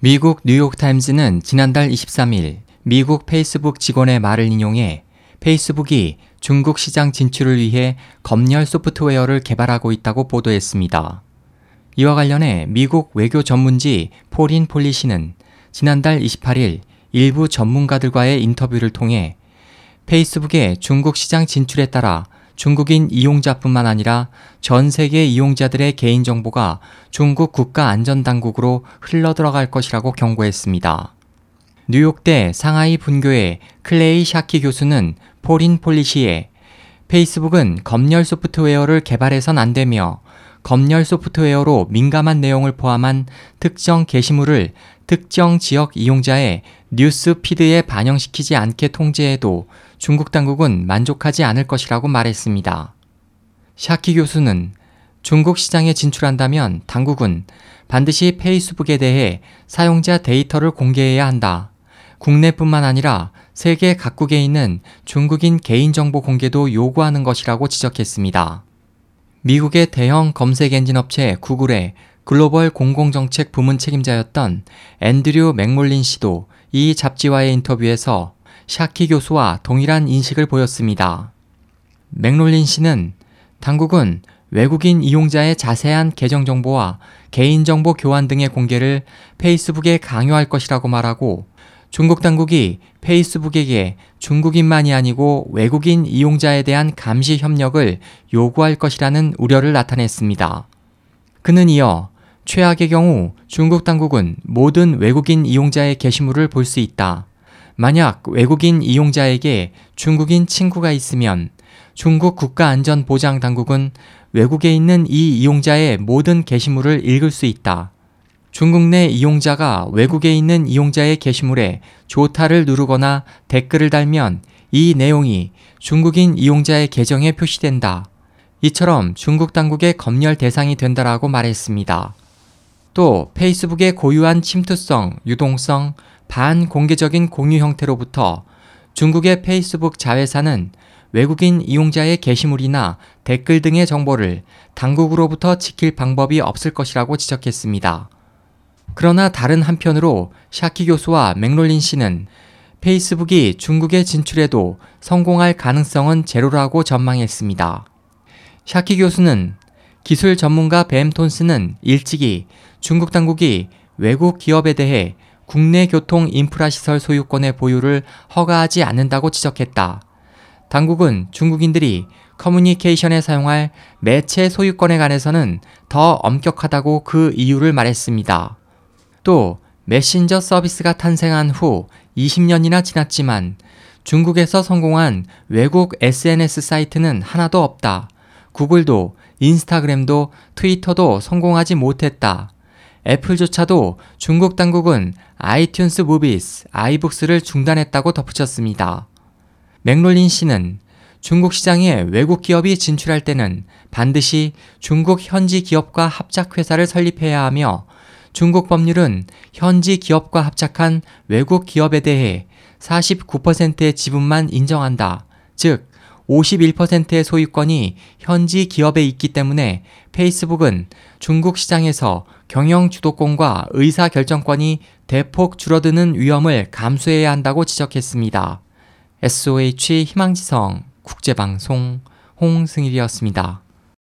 미국 뉴욕타임즈는 지난달 23일 미국 페이스북 직원의 말을 인용해 페이스북이 중국 시장 진출을 위해 검열 소프트웨어를 개발하고 있다고 보도했습니다. 이와 관련해 미국 외교 전문지 포린 폴리시는 지난달 28일 일부 전문가들과의 인터뷰를 통해 페이스북의 중국 시장 진출에 따라 중국인 이용자뿐만 아니라 전 세계 이용자들의 개인정보가 중국 국가안전당국으로 흘러들어갈 것이라고 경고했습니다. 뉴욕대 상하이 분교의 클레이 샤키 교수는 포린 폴리시에 페이스북은 검열 소프트웨어를 개발해선 안 되며 검열 소프트웨어로 민감한 내용을 포함한 특정 게시물을 특정 지역 이용자의 뉴스 피드에 반영시키지 않게 통제해도 중국 당국은 만족하지 않을 것이라고 말했습니다. 샤키 교수는 중국 시장에 진출한다면 당국은 반드시 페이스북에 대해 사용자 데이터를 공개해야 한다. 국내뿐만 아니라 세계 각국에 있는 중국인 개인정보 공개도 요구하는 것이라고 지적했습니다. 미국의 대형 검색 엔진 업체 구글의 글로벌 공공정책 부문 책임자였던 앤드류 맥롤린 씨도 이 잡지와의 인터뷰에서 샤키 교수와 동일한 인식을 보였습니다. 맥롤린 씨는 당국은 외국인 이용자의 자세한 계정 정보와 개인정보 교환 등의 공개를 페이스북에 강요할 것이라고 말하고 중국 당국이 페이스북에게 중국인만이 아니고 외국인 이용자에 대한 감시 협력을 요구할 것이라는 우려를 나타냈습니다. 그는 이어 최악의 경우 중국 당국은 모든 외국인 이용자의 게시물을 볼 수 있다. 만약 외국인 이용자에게 중국인 친구가 있으면 중국 국가안전보장당국은 외국에 있는 이 이용자의 모든 게시물을 읽을 수 있다. 중국 내 이용자가 외국에 있는 이용자의 게시물에 좋다를 누르거나 댓글을 달면 이 내용이 중국인 이용자의 계정에 표시된다. 이처럼 중국 당국의 검열 대상이 된다라고 말했습니다. 또 페이스북의 고유한 침투성, 유동성, 반공개적인 공유 형태로부터 중국의 페이스북 자회사는 외국인 이용자의 게시물이나 댓글 등의 정보를 당국으로부터 지킬 방법이 없을 것이라고 지적했습니다. 그러나 다른 한편으로 샤키 교수와 맥롤린 씨는 페이스북이 중국에 진출해도 성공할 가능성은 제로라고 전망했습니다. 샤키 교수는 기술 전문가 뱀 톤스는 일찍이 중국 당국이 외국 기업에 대해 국내 교통 인프라 시설 소유권의 보유를 허가하지 않는다고 지적했다. 당국은 중국인들이 커뮤니케이션에 사용할 매체 소유권에 관해서는 더 엄격하다고 그 이유를 말했습니다. 또 메신저 서비스가 탄생한 후 20년이나 지났지만 중국에서 성공한 외국 SNS 사이트는 하나도 없다. 구글도 인스타그램도 트위터도 성공하지 못했다. 애플조차도 중국 당국은 아이튠스 무비스, 아이북스를 중단했다고 덧붙였습니다. 맥롤린 씨는 중국 시장에 외국 기업이 진출할 때는 반드시 중국 현지 기업과 합작회사를 설립해야 하며 중국 법률은 현지 기업과 합작한 외국 기업에 대해 49%의 지분만 인정한다. 즉, 51%의 소유권이 현지 기업에 있기 때문에 페이스북은 중국 시장에서 경영 주도권과 의사 결정권이 대폭 줄어드는 위험을 감수해야 한다고 지적했습니다. SOH 희망지성 국제방송 홍승일이었습니다.